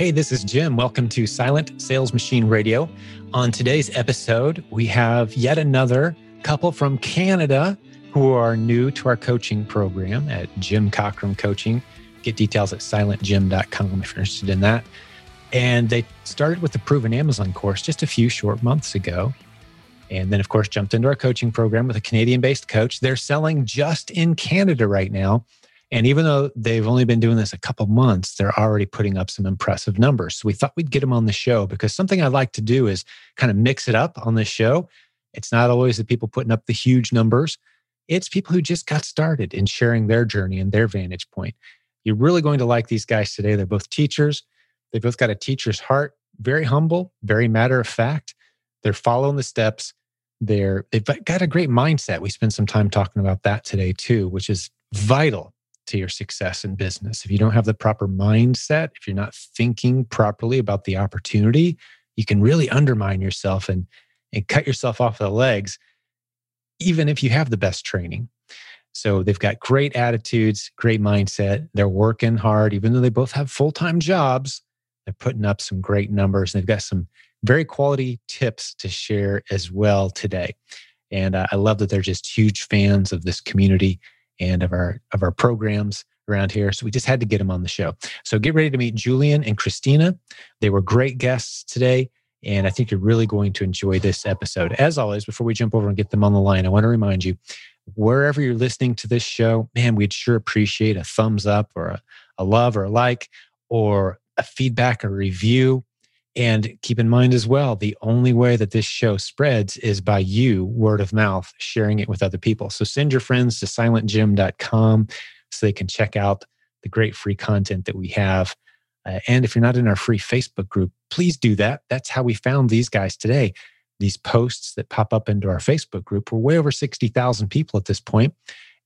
Hey, this is Jim. Welcome to Silent Sales Machine Radio. On today's episode, we have yet another couple from Canada who are new to our coaching program at Jim Cockrum Coaching. Get details at silentjim.com if you're interested in that. And they started with the Proven Amazon course just a few short months ago. And then, of course, jumped into our coaching program with a Canadian based coach. They're selling just in Canada right now. And even though they've only been doing this a couple months, they're already putting up some impressive numbers. So we thought we'd get them on the show because something I like to do is kind of mix it up on this show. It's not always the people putting up the huge numbers, it's people who just got started in sharing their journey and their vantage point. You're really going to like these guys today. They're both teachers. they've both got a teacher's heart, very humble, very matter of fact. They're following the steps. They're they've got a great mindset. We spend some time talking about that today too, which is vital to your success in business. If you don't have the proper mindset, if you're not thinking properly about the opportunity, you can really undermine yourself and, and cut yourself off the legs, even if you have the best training. So they've got great attitudes, great mindset. They're working hard, even though they both have full time jobs. They're putting up some great numbers. And They've got some very quality tips to share as well today. And uh, I love that they're just huge fans of this community and of our of our programs around here. So we just had to get them on the show. So get ready to meet Julian and Christina. They were great guests today. And I think you're really going to enjoy this episode. As always, before we jump over and get them on the line, I want to remind you wherever you're listening to this show, man, we'd sure appreciate a thumbs up or a, a love or a like or a feedback or review. And keep in mind as well, the only way that this show spreads is by you, word of mouth, sharing it with other people. So send your friends to silentjim.com so they can check out the great free content that we have. Uh, and if you're not in our free Facebook group, please do that. That's how we found these guys today. These posts that pop up into our Facebook group, we're way over 60,000 people at this point.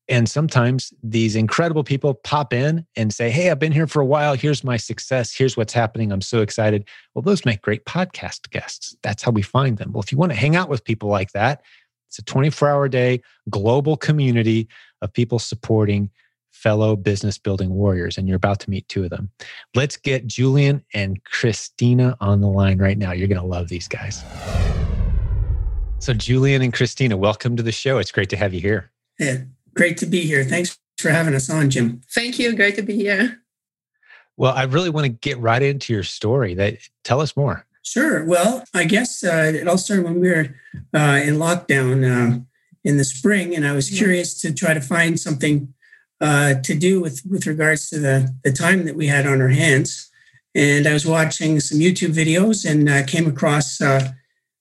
And sometimes these incredible people pop in and say, Hey, I've been here for a while. Here's my success. Here's what's happening. I'm so excited. Well, those make great podcast guests. That's how we find them. Well, if you want to hang out with people like that, it's a 24 hour day global community of people supporting fellow business building warriors. And you're about to meet two of them. Let's get Julian and Christina on the line right now. You're going to love these guys. So, Julian and Christina, welcome to the show. It's great to have you here. Yeah, Great to be here. Thanks for having us on, Jim. Thank you. Great to be here. Well, I really want to get right into your story. That tell us more. Sure. Well, I guess uh, it all started when we were uh, in lockdown uh, in the spring, and I was curious to try to find something uh, to do with with regards to the the time that we had on our hands. And I was watching some YouTube videos and uh, came across uh,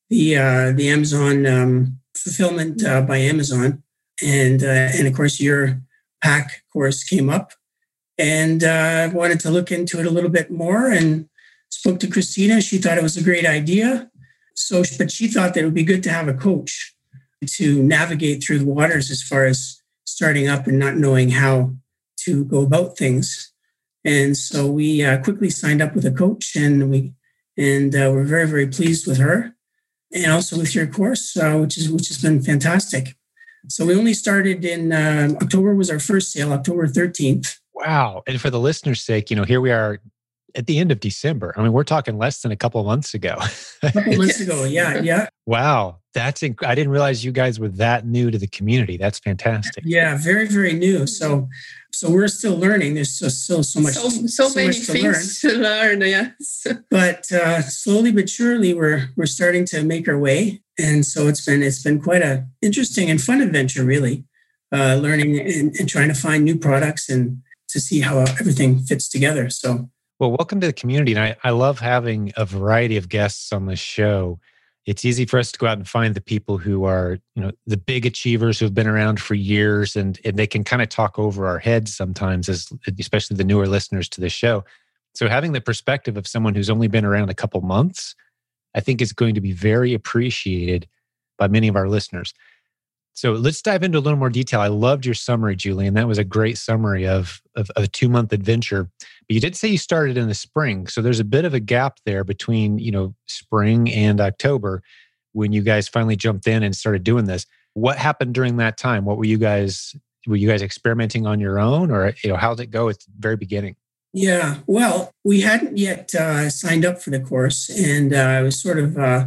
the the Amazon um, fulfillment by Amazon and uh, and of course your PAC course came up, and I uh, wanted to look into it a little bit more and spoke to Christina. She thought it was a great idea. So, but she thought that it would be good to have a coach to navigate through the waters as far as starting up and not knowing how to go about things. And so we uh, quickly signed up with a coach, and we and uh, we're very very pleased with her, and also with your course, uh, which is which has been fantastic. So we only started in uh, October was our first sale, October 13th. Wow. And for the listeners' sake, you know, here we are at the end of December. I mean, we're talking less than a couple of months ago. a couple months ago, yeah, yeah. Wow, that's inc- I didn't realize you guys were that new to the community. That's fantastic. Yeah, very, very new. So, so we're still learning. There's still, still so much, so, so, so many much to things learn. to learn. Yes, but uh, slowly but surely, we're we're starting to make our way, and so it's been it's been quite a interesting and fun adventure, really, uh, learning and, and trying to find new products and to see how everything fits together. So well, welcome to the community. And I, I love having a variety of guests on this show. It's easy for us to go out and find the people who are, you know, the big achievers who have been around for years and, and they can kind of talk over our heads sometimes, as especially the newer listeners to the show. So having the perspective of someone who's only been around a couple months, I think is going to be very appreciated by many of our listeners. So let's dive into a little more detail. I loved your summary, Julian. That was a great summary of, of, of a two month adventure. But you did say you started in the spring. So there's a bit of a gap there between, you know, spring and October when you guys finally jumped in and started doing this. What happened during that time? What were you guys, were you guys experimenting on your own or, you know, how did it go at the very beginning? Yeah, well, we hadn't yet uh, signed up for the course, and uh, it was sort of uh,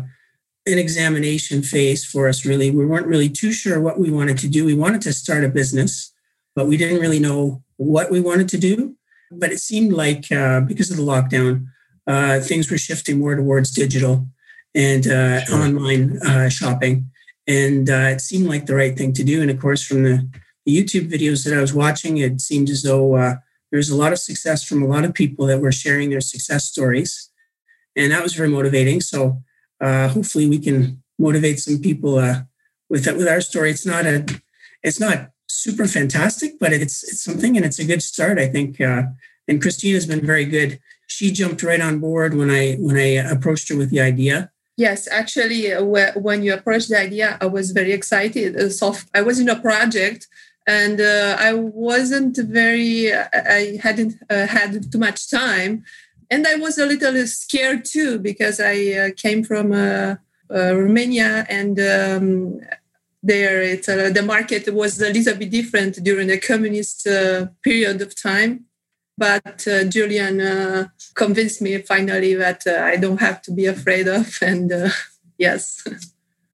an examination phase for us, really. We weren't really too sure what we wanted to do. We wanted to start a business, but we didn't really know what we wanted to do. But it seemed like uh, because of the lockdown, uh, things were shifting more towards digital and uh, sure. online shopping. And it seemed like the right thing to do. And of course, from the, the YouTube videos that I was watching, it seemed as though there's a lot of success from a lot of people that were sharing their success stories. And that was very motivating. So uh, hopefully we can motivate some people uh, with that, with our story. It's not a, it's not super fantastic, but it's it's something, and it's a good start, I think. Uh, and Christina's been very good. She jumped right on board when I when I approached her with the idea. Yes, actually, when you approached the idea, I was very excited. So I was in a project and uh, I wasn't very, I hadn't uh, had too much time. And I was a little scared too because I uh, came from uh, uh, Romania and um, there uh, the market was a little bit different during the communist period of time. But Julian convinced me finally that I don't have to be afraid of. And yes.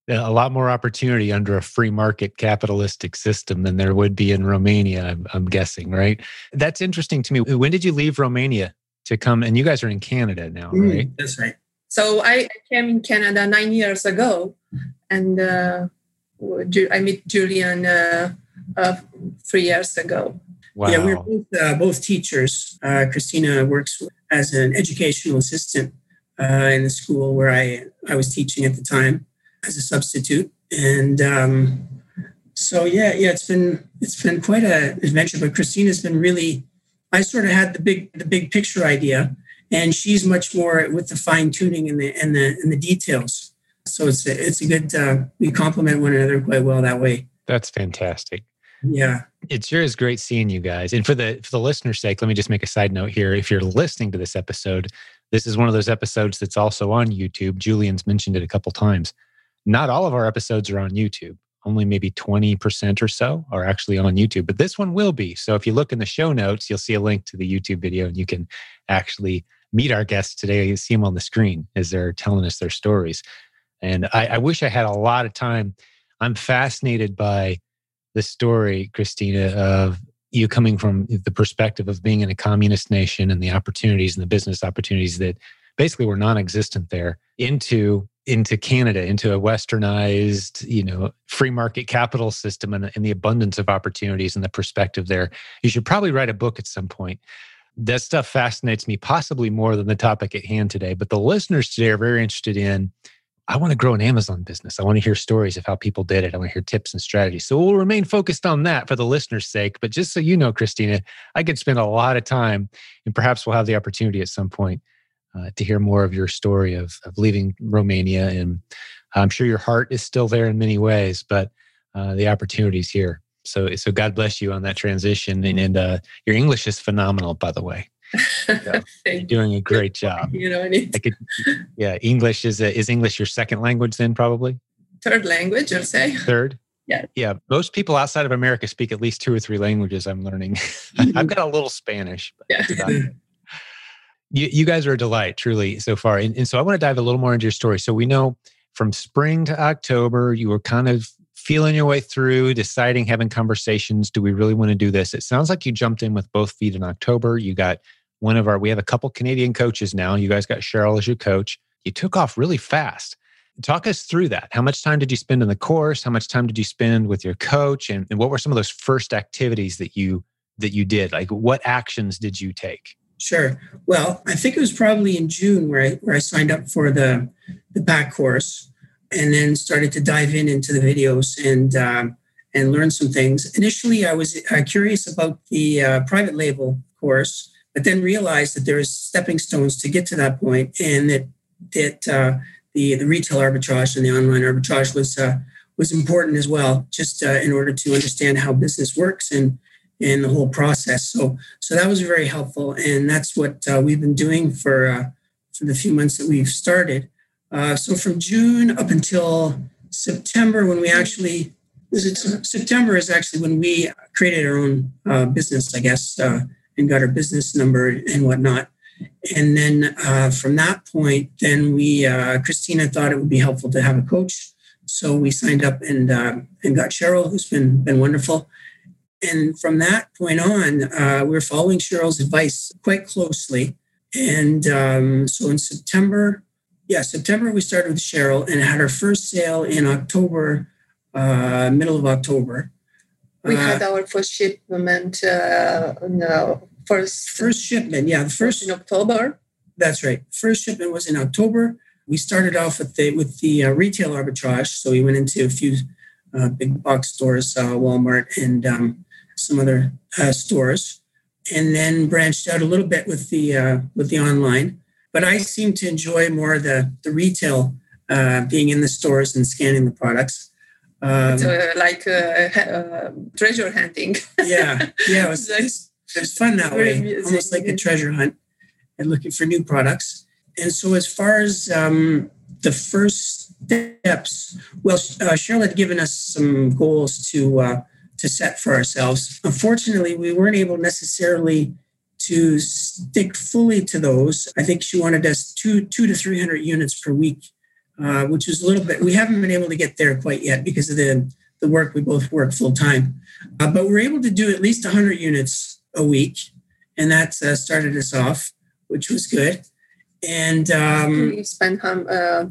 A lot more opportunity under a free market capitalistic system than there would be in Romania, I'm, I'm, guessing, right? That's interesting to me. When did you leave Romania to come? And you guys are in Canada now, mm, right? That's right. So I came in Canada nine years ago, and uh, I met Julian uh, uh, three years ago. Wow. Yeah, we're both, uh, both teachers. Uh, Christina works as an educational assistant uh, in the school where I, I was teaching at the time as a substitute. And um, so yeah, yeah, it's been it's been quite an adventure. But Christina's been really. I sort of had the big the big picture idea, and she's much more with the fine tuning and the and the and the details. So it's a, it's a good uh, we complement one another quite well that way. That's fantastic. Yeah. It sure is great seeing you guys. And for the for the listener's sake, let me just make a side note here. If you're listening to this episode, this is one of those episodes that's also on YouTube. Julian's mentioned it a couple times. Not all of our episodes are on YouTube. Only maybe 20% or so are actually on YouTube, but this one will be. So if you look in the show notes, you'll see a link to the YouTube video and you can actually meet our guests today. You see them on the screen as they're telling us their stories. And I, I wish I had a lot of time. I'm fascinated by the story, Christina, of you coming from the perspective of being in a communist nation and the opportunities and the business opportunities that basically were non-existent there into into Canada, into a westernized, you know, free market capital system and, and, the abundance of opportunities and the perspective there. You should probably write a book at some point. That stuff fascinates me possibly more than the topic at hand today. But the listeners today are very interested in I want to grow an Amazon business. I want to hear stories of how people did it. I want to hear tips and strategies. So we'll remain focused on that for the listeners' sake. But just so you know, Christina, I could spend a lot of time, and perhaps we'll have the opportunity at some point uh, to hear more of your story of, of leaving Romania. And I'm sure your heart is still there in many ways, but uh, the opportunities here. So, so God bless you on that transition. And, and uh, your English is phenomenal, by the way. So you're doing a great job. You know, I could, yeah, English is a, is English your second language then probably? Third language, I'd say. Third. Yeah. Yeah. Most people outside of America speak at least two or three languages. I'm learning. I've got a little Spanish. yeah you, you guys are a delight, truly, so far. And, and so I want to dive a little more into your story. So we know from spring to October, you were kind of feeling your way through, deciding, having conversations. Do we really want to do this? It sounds like you jumped in with both feet in October. You got one of our, we have a couple Canadian coaches now. You guys got Cheryl as your coach. You took off really fast. Talk us through that. How much time did you spend in the course? How much time did you spend with your coach? And, and what were some of those first activities that you that you did? Like what actions did you take? Sure. Well, I think it was probably in June where I where I signed up for the the PAC course, and then started to dive in into the videos and um, and learn some things. Initially, I was uh, curious about the uh, private label course, but then realized that there is stepping stones to get to that point, and that that uh, the the retail arbitrage and the online arbitrage was uh, was important as well, just uh, in order to understand how business works and in the whole process. So, so that was very helpful, and that's what uh, we've been doing for uh, for the few months that we've started. Uh, so, from June up until September, when we actually September is actually when we created our own uh, business, I guess, uh, and got our business number and whatnot. And then uh, from that point, then we Christina thought it would be helpful to have a coach, so we signed up and and got Cheryl, who's been been wonderful. And from that point on, uh, we are following Cheryl's advice quite closely. And um, so in September, yeah, September we started with Cheryl and had our first sale in October, uh, middle of October. We had uh, our first shipment uh, no, first first shipment. Yeah, the first in October. That's right. First shipment was in October. We started off with the with the uh, retail arbitrage. So we went into a few uh, big box stores, uh, Walmart and um, some other uh, stores, and then branched out a little bit with the uh, with the online. But I seem to enjoy more the the retail, uh, being in the stores and scanning the products. Um, like treasure hunting. yeah, yeah. It was, it was fun that way, almost like a treasure hunt and looking for new products. And so, as far as um, the first steps, well, uh, Cheryl had given us some goals to uh, to set for ourselves. Unfortunately, we weren't able necessarily to stick fully to those. I think she wanted us two two to three hundred units per week, uh, which is a little bit. We haven't been able to get there quite yet because of the the work we both work full time, uh, but we're able to do at least hundred units a week, and that uh, started us off, which was good. And um, you spend um, uh,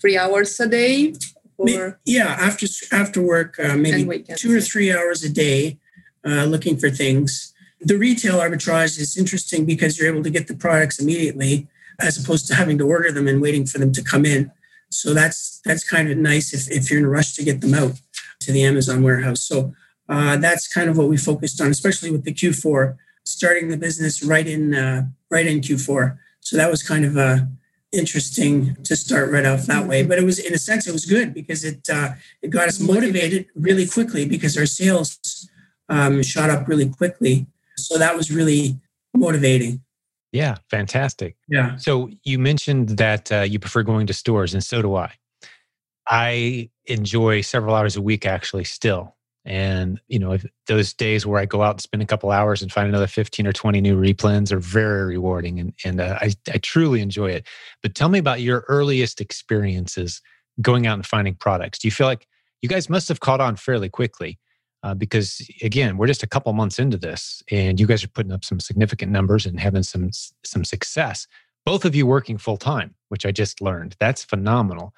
three hours a day, or yeah, after after work, uh, maybe two or three hours a day, uh, looking for things. The retail arbitrage is interesting because you're able to get the products immediately, as opposed to having to order them and waiting for them to come in. So that's that's kind of nice if, if you're in a rush to get them out to the Amazon warehouse. So uh, that's kind of what we focused on, especially with the Q4, starting the business right in uh, right in Q4. So that was kind of uh, interesting to start right off that way. But it was, in a sense, it was good because it uh, it got us motivated really quickly because our sales um, shot up really quickly. So that was really motivating. Yeah, fantastic. Yeah. So you mentioned that uh, you prefer going to stores, and so do I. I enjoy several hours a week actually still and, you know, those days where I go out and spend a couple hours and find another 15 or 20 new replens are very rewarding. And, and uh, I, I truly enjoy it. But tell me about your earliest experiences going out and finding products. Do you feel like you guys must have caught on fairly quickly? Uh, because again, we're just a couple months into this, and you guys are putting up some significant numbers and having some some success. Both of you working full time, which I just learned. That's phenomenal.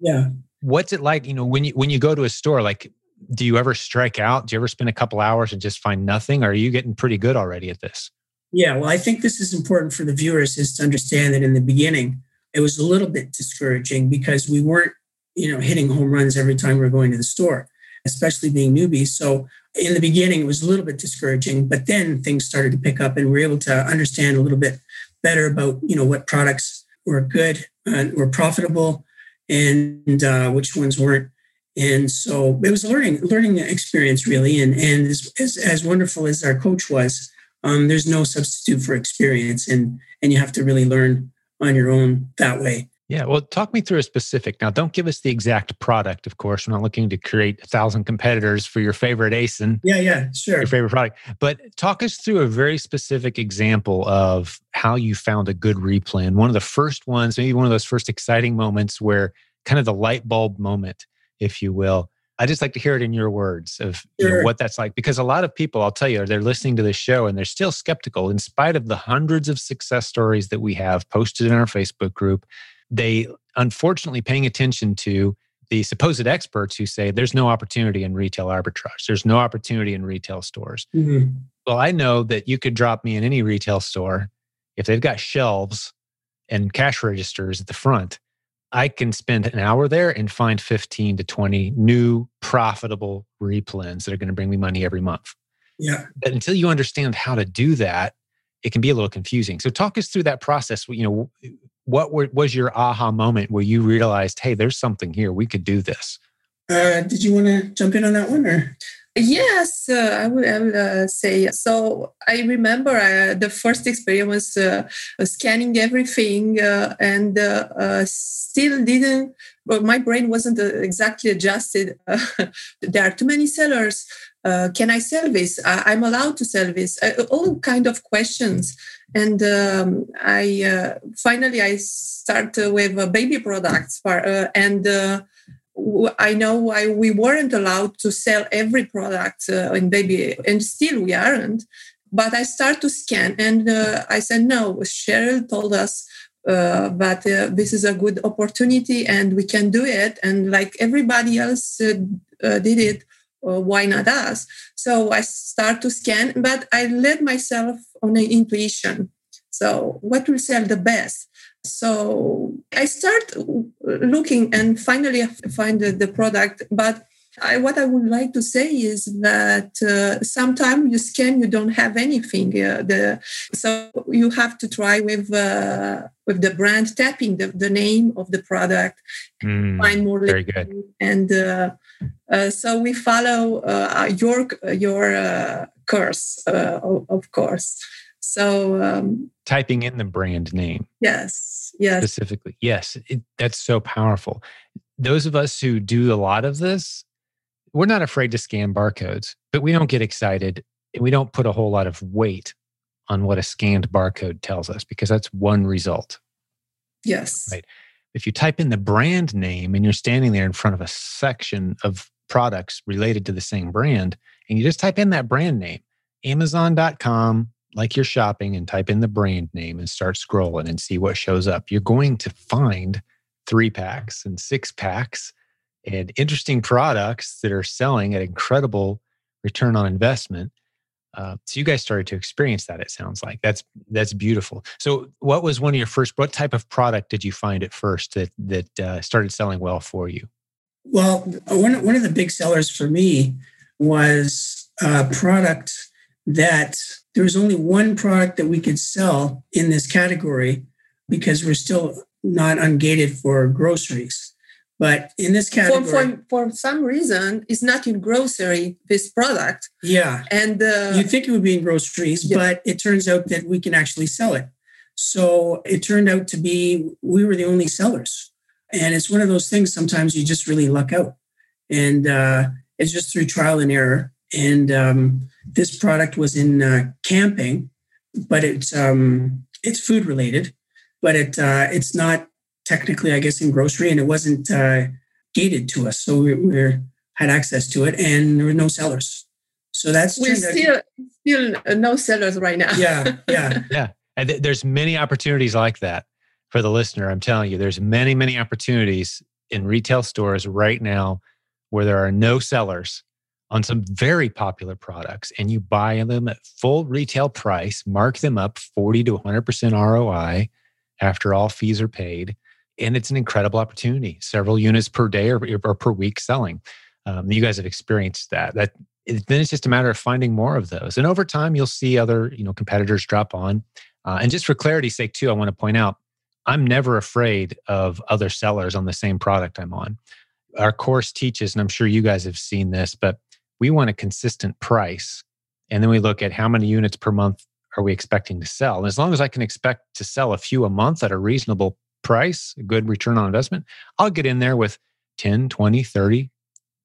Yeah. What's it like? You know, when you when you go to a store, like do you ever strike out? Do you ever spend a couple hours and just find nothing? Or are you getting pretty good already at this? Yeah, well, I think this is important for the viewers is to understand that in the beginning, it was a little bit discouraging because we weren't, you know, hitting home runs every time we are going to the store, especially being newbies. So in the beginning, it was a little bit discouraging, but then things started to pick up and we were able to understand a little bit better about, you know, what products were good and were profitable and uh, which ones weren't and so it was a learning learning experience really. And and as, as, as wonderful as our coach was um, there's no substitute for experience. And and you have to really learn on your own that way. Yeah well talk me through a specific now don't give us the exact product of course. We're not looking to create a thousand competitors for your favorite ASIN yeah yeah sure. your favorite product. But talk us through a very specific example of how you found a good replen. one of the first ones maybe one of those first exciting moments where kind of the light bulb moment if you will. I just like to hear it in your words of sure. you know, what that's like because a lot of people, I'll tell you, they're listening to this show and they're still skeptical in spite of the hundreds of success stories that we have posted in our Facebook group. They unfortunately paying attention to the supposed experts who say there's no opportunity in retail arbitrage, there's no opportunity in retail stores. Mm-hmm. Well, I know that you could drop me in any retail store if they've got shelves and cash registers at the front I can spend an hour there and find 15 to 20 new profitable replens that are going to bring me money every month. Yeah. But until you understand how to do that, it can be a little confusing. So talk us through that process. You know, what were, was your aha moment where you realized, hey, there's something here. We could do this. Uh, did you want to jump in on that one or? Yes, uh, I will, I would uh, say so. I remember uh, the first experience was uh, scanning everything uh, and uh, still didn't. Well, my brain wasn't exactly adjusted. there are too many sellers. can I sell this? I, am allowed to sell this. All kind of questions. And um, I finally I start with baby products for, and I know why we weren't allowed to sell every product in baby, and still we aren't. But I start to scan, and I said no. Cheryl told us uh, uh, this is a good opportunity and we can do it and like everybody else uh, did it why not us? So I start to scan, but I led myself on an intuition. So what will sell the best? So I start looking and finally find the, the product. But I, what I would like to say is that uh, sometimes you scan, you don't have anything. Uh, the, so you have to try with uh, with the brand tapping the, the name of the product, mm, find more. Very good. And uh, uh, so we follow uh, your your uh, course, of course. So um, typing in the brand name. Yes. Yes. Specifically, yes. It, that's so powerful. Those of us who do a lot of this, we're not afraid to scan barcodes, but we don't get excited. We don't put a whole lot of weight on what a scanned barcode tells us because that's one result. Yes. Right. If you type in the brand name and you're standing there in front of a section of products related to the same brand, and you just type in that brand name, Amazon.com, like you're shopping, and type in the brand name and start scrolling and see what shows up, you're going to find three packs and six packs and interesting products that are selling at incredible return on investment uh, so you guys started to experience that. It sounds like that's that's beautiful. So, what was one of your first? What type of product did you find at first that that uh, started selling well for you? Well, one one of the big sellers for me was a product that there was only one product that we could sell in this category because we're still not ungated for groceries. But in this category, for, for, for some reason, it's not in grocery. This product, yeah, and uh, you think it would be in groceries, yeah. but it turns out that we can actually sell it. So it turned out to be we were the only sellers, and it's one of those things. Sometimes you just really luck out, and uh, it's just through trial and error. And um, this product was in uh, camping, but it's um, it's food related, but it uh, it's not technically, I guess, in grocery, and it wasn't uh, gated to us, so we, we had access to it, and there were no sellers. So that's we're still out- still no sellers right now. yeah, yeah, yeah. And th- there's many opportunities like that for the listener. I'm telling you, there's many, many opportunities in retail stores right now where there are no sellers on some very popular products and you buy them at full retail price, mark them up 40 to 100% ROI after all fees are paid and it's an incredible opportunity. Several units per day or, or per week selling. Um, you guys have experienced that. That then it's just a matter of finding more of those, and over time you'll see other you know competitors drop on. Uh, and just for clarity's sake, too, I want to point out I'm never afraid of other sellers on the same product I'm on. Our course teaches, and I'm sure you guys have seen this, but we want a consistent price, and then we look at how many units per month are we expecting to sell. And as long as I can expect to sell a few a month at a reasonable price, a good return on investment, I'll get in there with 10, 20, 30,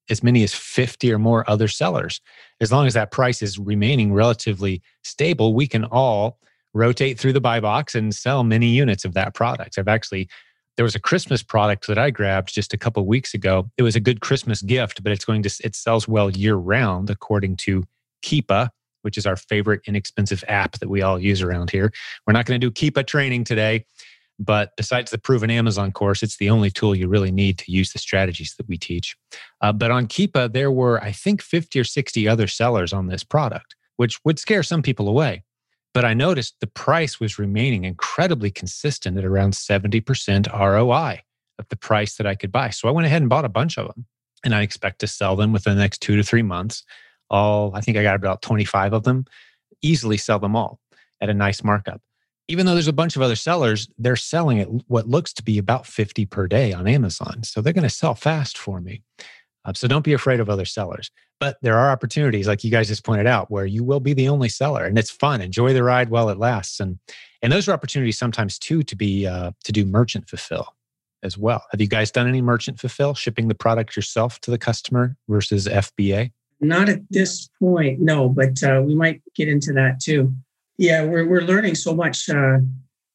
as many as 50 or more other sellers. As long as that price is remaining relatively stable, we can all rotate through the buy box and sell many units of that product. I've actually there was a Christmas product that I grabbed just a couple weeks ago. It was a good Christmas gift, but it's going to it sells well year round according to Keepa, which is our favorite inexpensive app that we all use around here. We're not going to do Keepa training today. But besides the proven Amazon course, it's the only tool you really need to use the strategies that we teach. Uh, but on Keepa, there were, I think, 50 or 60 other sellers on this product, which would scare some people away. But I noticed the price was remaining incredibly consistent at around 70% ROI of the price that I could buy. So I went ahead and bought a bunch of them. And I expect to sell them within the next two to three months. All, I think I got about 25 of them, easily sell them all at a nice markup even though there's a bunch of other sellers, they're selling at what looks to be about 50 per day on Amazon. So they're going to sell fast for me. Uh, so don't be afraid of other sellers. But there are opportunities, like you guys just pointed out, where you will be the only seller, and it's fun. Enjoy the ride while it lasts, and and those are opportunities sometimes too to be uh, to do merchant fulfill as well. Have you guys done any merchant fulfill, shipping the product yourself to the customer versus FBA? Not at this point, no, but uh, we might get into that too. Yeah, we're, we're learning so much uh,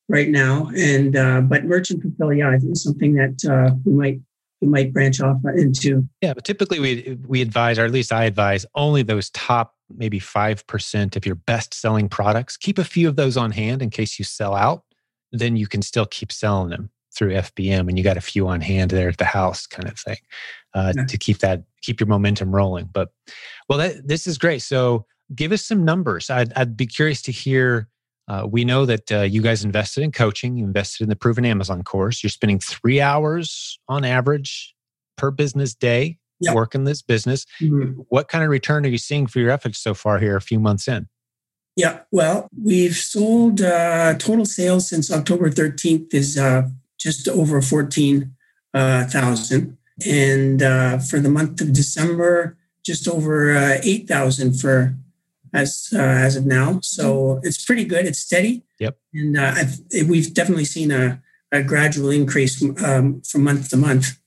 right now, and uh, but merchant fulfill, yeah, is something that uh, we might we might branch off into. Yeah, but typically we we advise, or at least I advise, only those top maybe five percent of your best selling products. Keep a few of those on hand in case you sell out. Then you can still keep selling them through FBM, and you got a few on hand there at the house, kind of thing, uh, yeah. to keep that keep your momentum rolling. But well, that, this is great. So give us some numbers. I'd, I'd be curious to hear. Uh, we know that uh, you guys invested in coaching, you invested in the Proven Amazon course. You're spending three hours on average per business day yep. working this business. Mm-hmm. What kind of return are you seeing for your efforts so far here, a few months in? Yeah, well, we've sold uh, total sales since October 13th is uh, just over 14,000. Uh, and uh, for the month of December, just over uh, 8,000 for as uh, as of now. So it's pretty good. It's steady. Yep. And uh, we've definitely seen a, a gradual increase um, from month to month,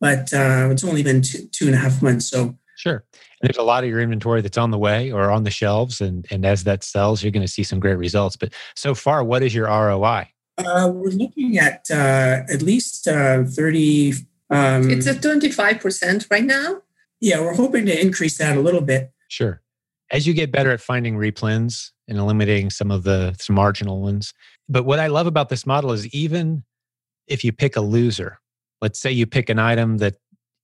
but uh, it's only been two, two and a half months. So sure. And there's a lot of your inventory that's on the way or on the shelves, and and as that sells, you're going to see some great results. But so far, what is your ROI? Uh, we're looking at uh, at least uh, 30. Um, it's at 25% right now. Yeah, we're hoping to increase that a little bit. Sure. As you get better at finding replens and eliminating some of the some marginal ones. But what I love about this model is even if you pick a loser, let's say you pick an item that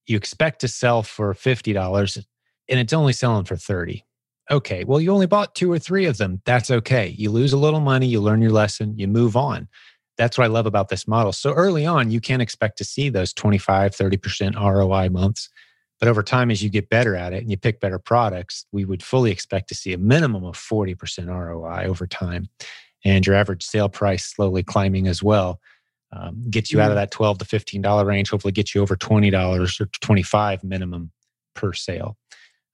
you expect to sell for $50 and it's only selling for 30 Okay, well, you only bought two or three of them. That's okay. You lose a little money, you learn your lesson, you move on. That's what I love about this model. So early on, you can't expect to see those 25, 30% ROI months. But over time, as you get better at it and you pick better products, we would fully expect to see a minimum of 40% ROI over time. And your average sale price slowly climbing as well. Um, gets you out of mm. that 12 to $15 range, hopefully gets you over $20 or 25 minimum per sale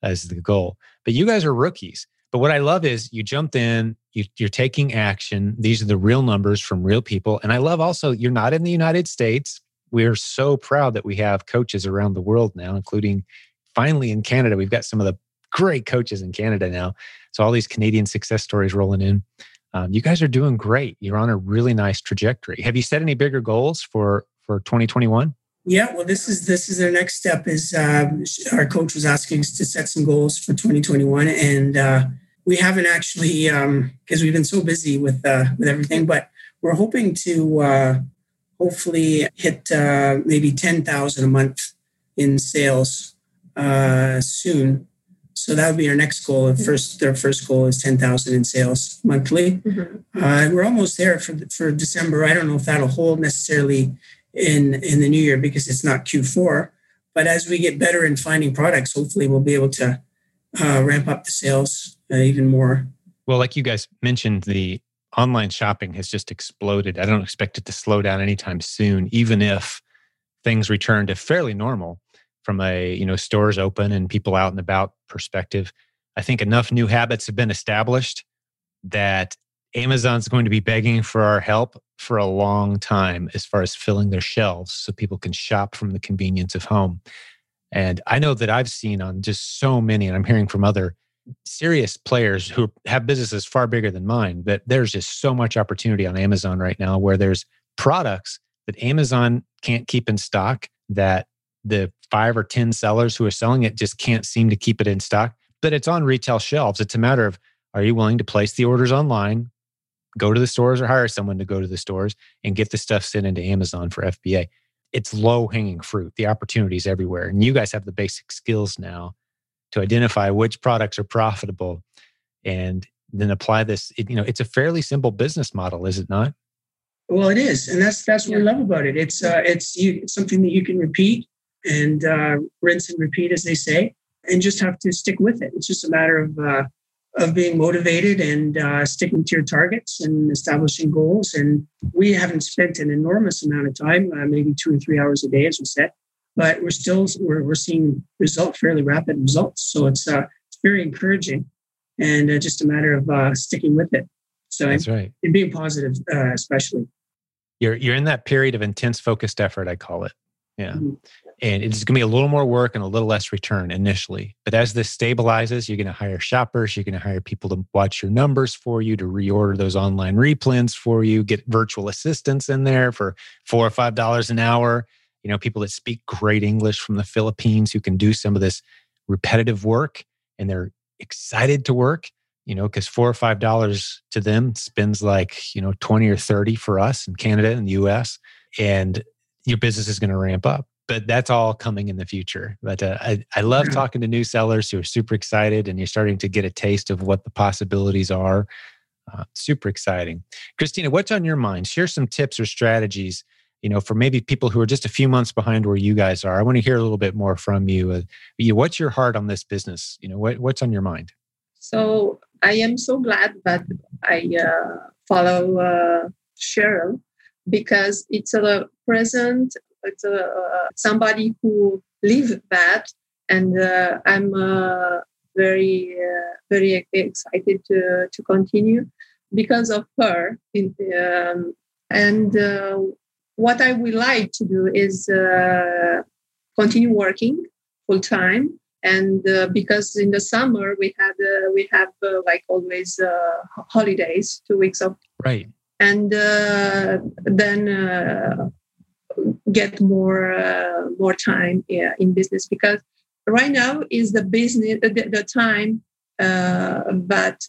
as the goal. But you guys are rookies. But what I love is you jumped in, you, you're taking action. These are the real numbers from real people. And I love also, you're not in the United States. We're so proud that we have coaches around the world now, including finally in Canada. We've got some of the great coaches in Canada now. So all these Canadian success stories rolling in. Um, you guys are doing great. You're on a really nice trajectory. Have you set any bigger goals for for 2021? Yeah, well, this is this is our next step. Is um, our coach was asking us to set some goals for 2021, and uh, we haven't actually because um, we've been so busy with uh, with everything. But we're hoping to uh, hopefully hit uh, maybe 10,000 a month in sales uh, soon. So that would be our next goal. First, their first goal is 10,000 in sales monthly. Mm-hmm. Uh, we're almost there for for December. I don't know if that'll hold necessarily in in the new year because it's not Q4. But as we get better in finding products, hopefully we'll be able to uh, ramp up the sales uh, even more. Well, like you guys mentioned, the online shopping has just exploded. I don't expect it to slow down anytime soon, even if things return to fairly normal from a you know stores open and people out and about perspective. I think enough new habits have been established that Amazon's going to be begging for our help for a long time as far as filling their shelves so people can shop from the convenience of home. And I know that I've seen on just so many, and I'm hearing from other serious players who have businesses far bigger than mine, that there's just so much opportunity on Amazon right now where there's products that Amazon can't keep in stock that the five or 10 sellers who are selling it just can't seem to keep it in stock. But it's on retail shelves. It's a matter of are you willing to place the orders online? go to the stores or hire someone to go to the stores and get the stuff sent into Amazon for FBA. It's low hanging fruit. The opportunities everywhere. And you guys have the basic skills now to identify which products are profitable and then apply this. It, you know, it's a fairly simple business model, is it not? Well, it is, and that's that's what I love about it. It's uh, it's, you, it's something that you can repeat and uh, rinse and repeat, as they say, and just have to stick with it. It's just a matter of uh, of being motivated and uh, sticking to your targets and establishing goals. And we haven't spent an enormous amount of time, uh, maybe two or three hours a day, as we said, but we're still we're, we're seeing result fairly rapid results. So it's uh, it's very encouraging, and uh, just a matter of uh, sticking with it. So that's right, and being positive, uh, especially. You're you're in that period of intense focused effort. I call it. Yeah. Mm-hmm. And it's going to be a little more work and a little less return initially. But as this stabilizes, you're going to hire shoppers, you're going to hire people to watch your numbers for you, to reorder those online replens for you, get virtual assistants in there for four or five dollars an hour. You know, people that speak great English from the Philippines who can do some of this repetitive work and they're excited to work you know, because four or five dollars to them spends like, you know, 20 or 30 for us in Canada and the US. And your business is going to ramp up. But that's all coming in the future. But uh, I, I love talking to new sellers who are super excited and you're starting to get a taste of what the possibilities are. Uh, super exciting. Christina, what's on your mind? Share some tips or strategies, you know, for maybe people who are just a few months behind where you guys are. I want to hear a little bit more from you. Uh, you what's your heart on this business? You know, what, what's on your mind? So I am so glad that I uh, follow uh, Cheryl because it's a present, it's a, uh, somebody who live that, and uh, I'm uh, very very excited to to continue because of her. In, um, and what I would like to do is continue working full time and uh, because in the summer we had uh, we have uh, like always uh, holidays two weeks of right. And uh, then uh, get more more time in business. Because right now is the business the, the time that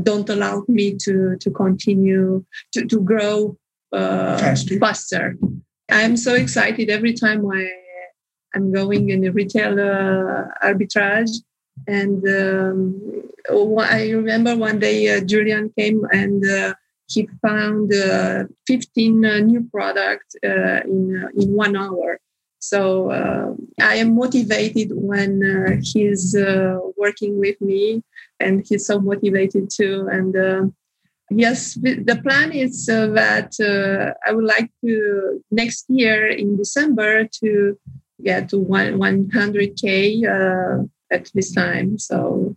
don't allow me to to continue to, to grow faster. faster i'm so excited every time i I'm going in the retail uh, arbitrage. And um, I remember one day uh, Julian came and uh, he found uh, 15 uh, new products uh, in, in one hour. So I am motivated when he's working with me, and he's so motivated too. And yes, the plan is that I would like to next year in December to get to one 100k uh, at this time. So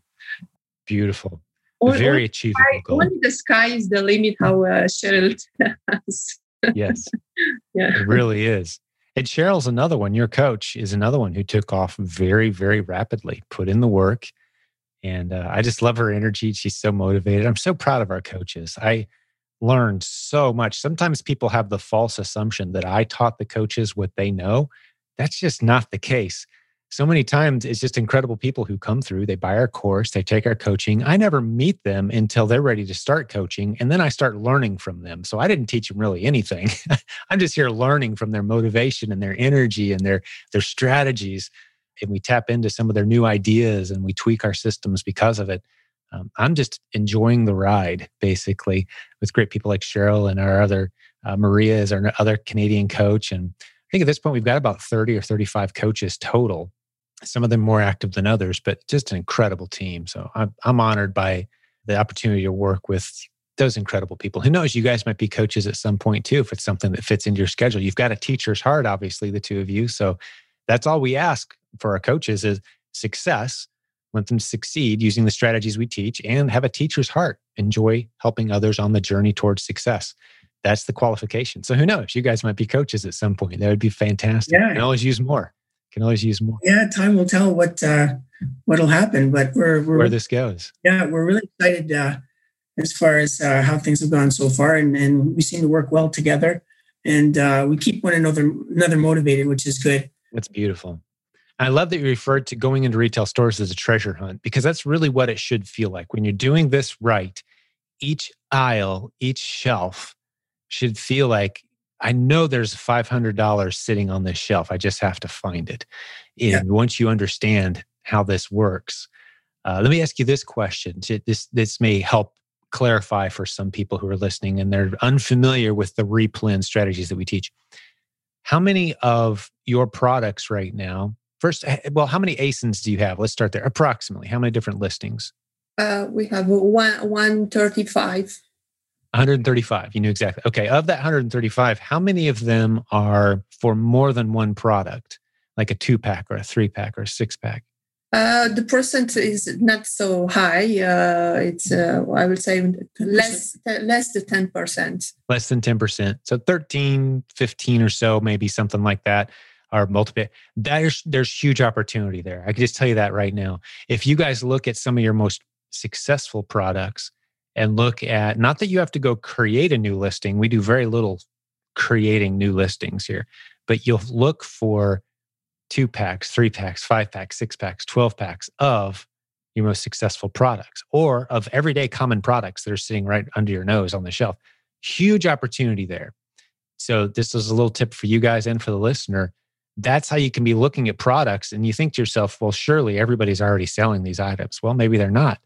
beautiful. Very achievable sky, goal. Only the sky is the limit. How uh, Cheryl has. yes. yeah. It really is. And Cheryl's another one. Your coach is another one who took off very, very rapidly, put in the work. And uh, I just love her energy. She's so motivated. I'm so proud of our coaches. I learned so much. Sometimes people have the false assumption that I taught the coaches what they know. That's just not the case. So many times it's just incredible people who come through, they buy our course, they take our coaching. I never meet them until they're ready to start coaching. And then I start learning from them. So I didn't teach them really anything. I'm just here learning from their motivation and their energy and their, their strategies. And we tap into some of their new ideas and we tweak our systems because of it. Um, I'm just enjoying the ride, basically, with great people like Cheryl and our other uh, Maria is our other Canadian coach, and I think at this point we've got about 30 or 35 coaches total. Some of them more active than others, but just an incredible team. So I'm, I'm honored by the opportunity to work with those incredible people. Who knows, you guys might be coaches at some point too, if it's something that fits into your schedule. You've got a teacher's heart, obviously, the two of you. So that's all we ask for our coaches is success. Want them to succeed using the strategies we teach and have a teacher's heart. Enjoy helping others on the journey towards success that's the qualification. So who knows? You guys might be coaches at some point. That would be fantastic. Yeah. Can always use more. Can always use more. Yeah, time will tell what uh, what'll happen. But we're, we're where this goes. Yeah, we're really excited uh, as far as uh, how things have gone so far, and, and we seem to work well together, and uh, we keep one another another motivated, which is good. That's beautiful. I love that you referred to going into retail stores as a treasure hunt because that's really what it should feel like when you're doing this right. Each aisle, each shelf should feel like I know there's $500 sitting on this shelf. I just have to find it. And yeah. once you understand how this works, uh, let me ask you this question. This, this may help clarify for some people who are listening and they're unfamiliar with the replen strategies that we teach. How many of your products right now, first, eh, well, how many ASINs do you have? Let's start there. Approximately, how many different listings? Uh, we have one, 135. 135. You knew exactly. Okay. Of that 135, how many of them are for more than one product, like a two pack or a three pack or a six pack? Uh, the percent is not so high. Uh, it's uh, I would say less less than ten percent. Less than ten percent. So 13, 15 or so, maybe something like that. Are multiple. There's there's huge opportunity there. I can just tell you that right now. If you guys look at some of your most successful products and look at not that you have to go create a new listing. We do very little creating new listings here, but you'll look for two packs, three packs, five packs, six packs, 12 packs of your most successful products or of everyday common products that are sitting right under your nose on the shelf. Huge opportunity there. So, this is a little tip for you guys and for the listener. That's how you can be looking at products and you think to yourself, well, surely everybody's already selling these items. Well, maybe they're not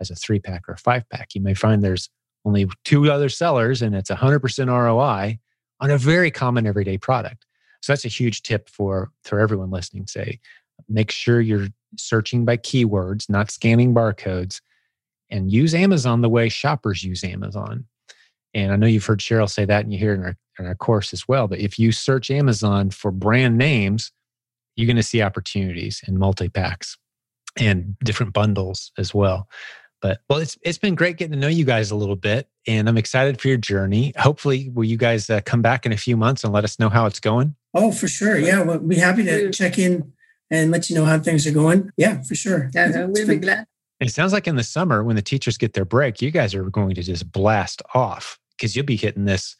as a three pack or a five pack. You may find there's only two other sellers and it's 100% ROI on a very common everyday product. So that's a huge tip for for everyone listening. Say, make sure you're searching by keywords, not scanning barcodes, and use Amazon the way shoppers use Amazon. And I know you've heard Cheryl say that, and you hear in our, in our course as well. But if you search Amazon for brand names, you're going to see opportunities in multi packs and different bundles as well. But well, it's it's been great getting to know you guys a little bit, and I'm excited for your journey. Hopefully, will you guys uh, come back in a few months and let us know how it's going? Oh, for sure. Yeah, we'll be happy to check in and let you know how things are going. Yeah, for sure. Yeah, we'll be glad. It sounds like in the summer when the teachers get their break, you guys are going to just blast off because you'll be hitting this,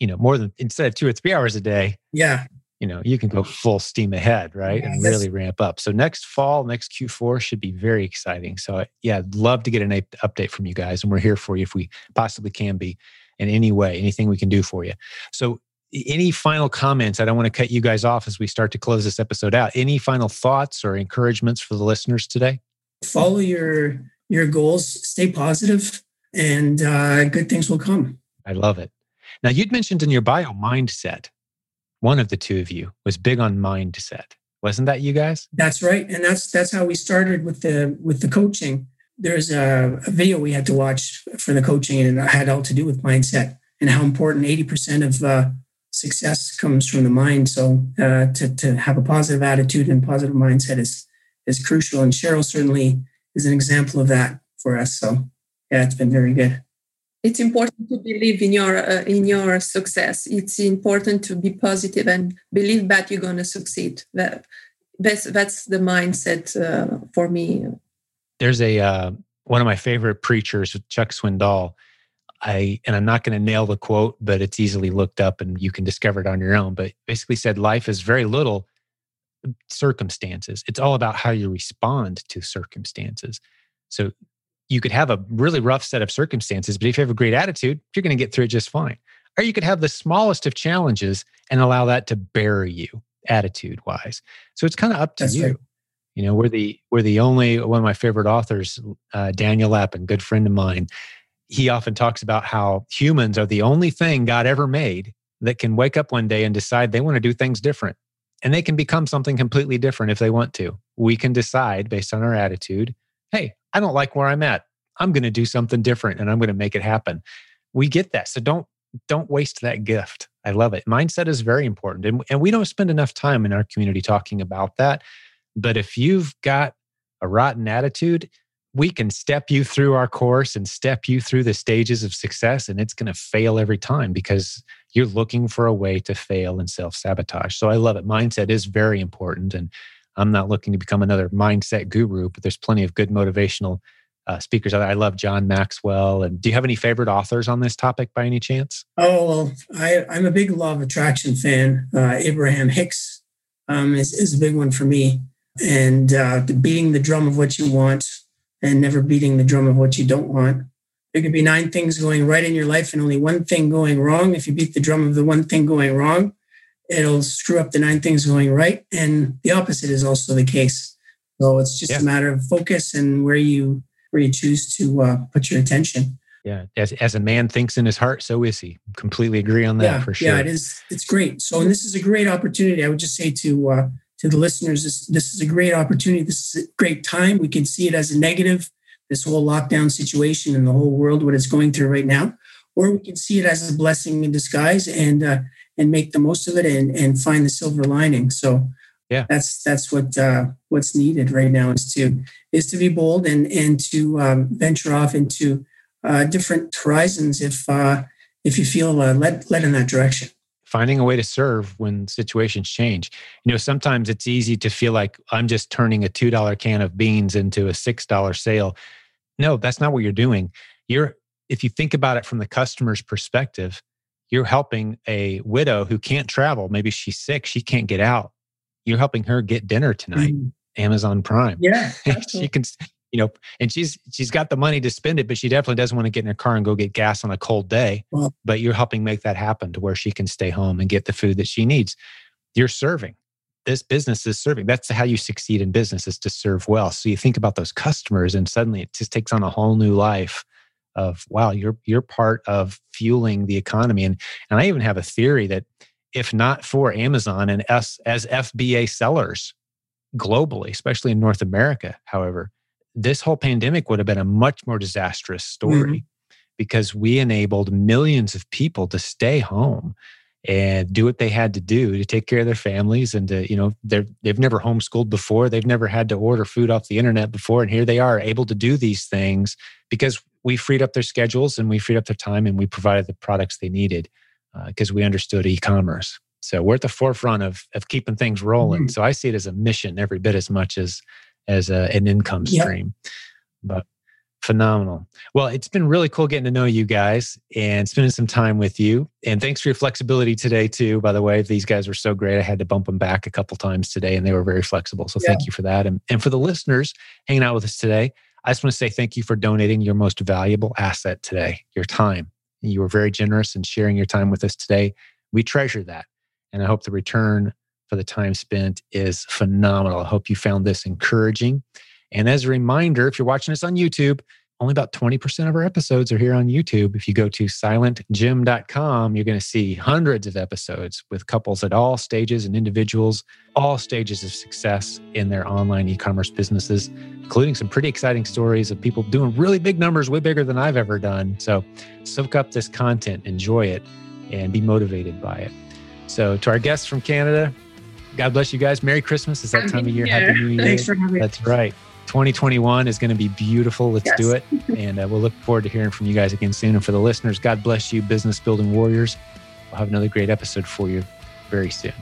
you know, more than instead of two or three hours a day. Yeah you know you can go full steam ahead right and really ramp up. So next fall next q4 should be very exciting. So yeah i'd love to get an update from you guys and we're here for you if we possibly can be in any way anything we can do for you. So any final comments? I don't want to cut you guys off as we start to close this episode out. Any final thoughts or encouragements for the listeners today? Follow your your goals stay positive and uh, good things will come. I love it. Now you'd mentioned in your bio mindset one of the two of you was big on mindset. Wasn't that you guys? That's right, and that's that's how we started with the with the coaching. There's a, a video we had to watch for the coaching, and it had all to do with mindset and how important 80% of uh, success comes from the mind. So uh, to to have a positive attitude and positive mindset is is crucial. And Cheryl certainly is an example of that for us. So yeah, it's been very good it's important to believe in your uh, in your success. It's important to be positive and believe that you're going to succeed. That that's that's the mindset uh, for me. There's a uh, one of my favorite preachers chuck swindoll. I and i'm not going to nail the quote but it's easily looked up and you can discover it on your own but basically said life is very little circumstances. It's all about how you respond to circumstances. So you could have a really rough set of circumstances, but if you have a great attitude, you're going to get through it just fine. Or you could have the smallest of challenges and allow that to bury you attitude wise. So it's kind of up to That's you. Right. You know, we're the we're the only one of my favorite authors, uh, Daniel Lapin, good friend of mine. He often talks about how humans are the only thing God ever made that can wake up one day and decide they want to do things different. And they can become something completely different if they want to. We can decide based on our attitude hey, I don't like where I'm at. I'm going to do something different and I'm going to make it happen. We get that. So don't don't waste that gift. I love it. Mindset is very important. And, and we don't spend enough time in our community talking about that. But if you've got a rotten attitude, we can step you through our course and step you through the stages of success, and it's going to fail every time because you're looking for a way to fail and self sabotage. So I love it. Mindset is very important. And I'm not looking to become another mindset guru, but there's plenty of good motivational uh, speakers. I love John Maxwell. And do you have any favorite authors on this topic by any chance? Oh, well, I, am a big law of attraction fan. Uh, Abraham Hicks um, is, is a big one for me. And uh, beating the drum of what you want and never beating the drum of what you don't want. There could be nine things going right in your life and only one thing going wrong. If you beat the drum of the one thing going wrong, it'll screw up the nine things going right. And the opposite is also the case. So it's just yeah. a matter of focus and where you where you choose to uh, put your attention. Yeah, as, as a man thinks in his heart, so is he. Completely agree on that yeah, for sure. Yeah, it is. It's great. So, and this is a great opportunity. I would just say to uh, to the listeners, this this is a great opportunity. This is a great time. We can see it as a negative, this whole lockdown situation and the whole world, what it's going through right now, or we can see it as a blessing in disguise and uh, and make the most of it and, and find the silver lining. So Yeah, that's that's what uh, what's needed right now is to is to be bold and and to um, venture off into uh, different horizons if uh, if you feel uh, led led in that direction. Finding a way to serve when situations change. You know, sometimes it's easy to feel like I'm just turning a two dollar can of beans into a six dollar sale. No, that's not what you're doing. You're if you think about it from the customer's perspective, you're helping a widow who can't travel. Maybe she's sick, she can't get out. You're helping her get dinner tonight. Mm. Amazon Prime. Yeah. she can you know, and she's she's got the money to spend it, but she definitely doesn't want to get in her car and go get gas on a cold day. But you're helping make that happen to where she can stay home and get the food that she needs. You're serving. This business is serving. That's how you succeed in business is to serve well. So you think about those customers and suddenly it just takes on a whole new life of wow, you're you're part of fueling the economy. And and I even have a theory that if not for Amazon and us as FBA sellers globally, especially in North America, however, this whole pandemic would have been a much more disastrous story mm-hmm. because we enabled millions of people to stay home and do what they had to do to take care of their families and to you know they're they've never homeschooled before they've never had to order food off the internet before and here they are able to do these things because we freed up their schedules and we freed up their time and we provided the products they needed because uh, we understood e-commerce so we're at the forefront of of keeping things rolling mm-hmm. so i see it as a mission every bit as much as as a, an income stream. Yep. But phenomenal. Well, it's been really cool getting to know you guys and spending some time with you. And thanks for your flexibility today, too. By the way, these guys were so great. I had to bump them back a couple times today and they were very flexible. So yeah. thank you for that. And, and for the listeners hanging out with us today, I just want to say thank you for donating your most valuable asset today, your time. You were very generous in sharing your time with us today. We treasure that. And I hope the return for the time spent is phenomenal. I hope you found this encouraging. And as a reminder, if you're watching us on YouTube, only about 20% of our episodes are here on YouTube. If you go to silentjim.com, you're going to see hundreds of episodes with couples at all stages and individuals, all stages of success in their online e commerce businesses, including some pretty exciting stories of people doing really big numbers, way bigger than I've ever done. So soak up this content, enjoy it, and be motivated by it. So, to our guests from Canada, God bless you guys. Merry Christmas. It's that Happy time of year. Happy New Year. Thanks for having me. That's right. 2021 is going to be beautiful. Let's yes. do it. And uh, we'll look forward to hearing from you guys again soon. And for the listeners, God bless you, business building warriors. We'll have another great episode for you very soon.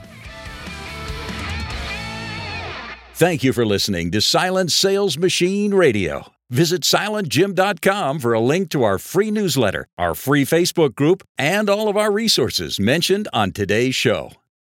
Thank you for listening to Silent Sales Machine Radio. Visit silentjim.com for a link to our free newsletter, our free Facebook group, and all of our resources mentioned on today's show.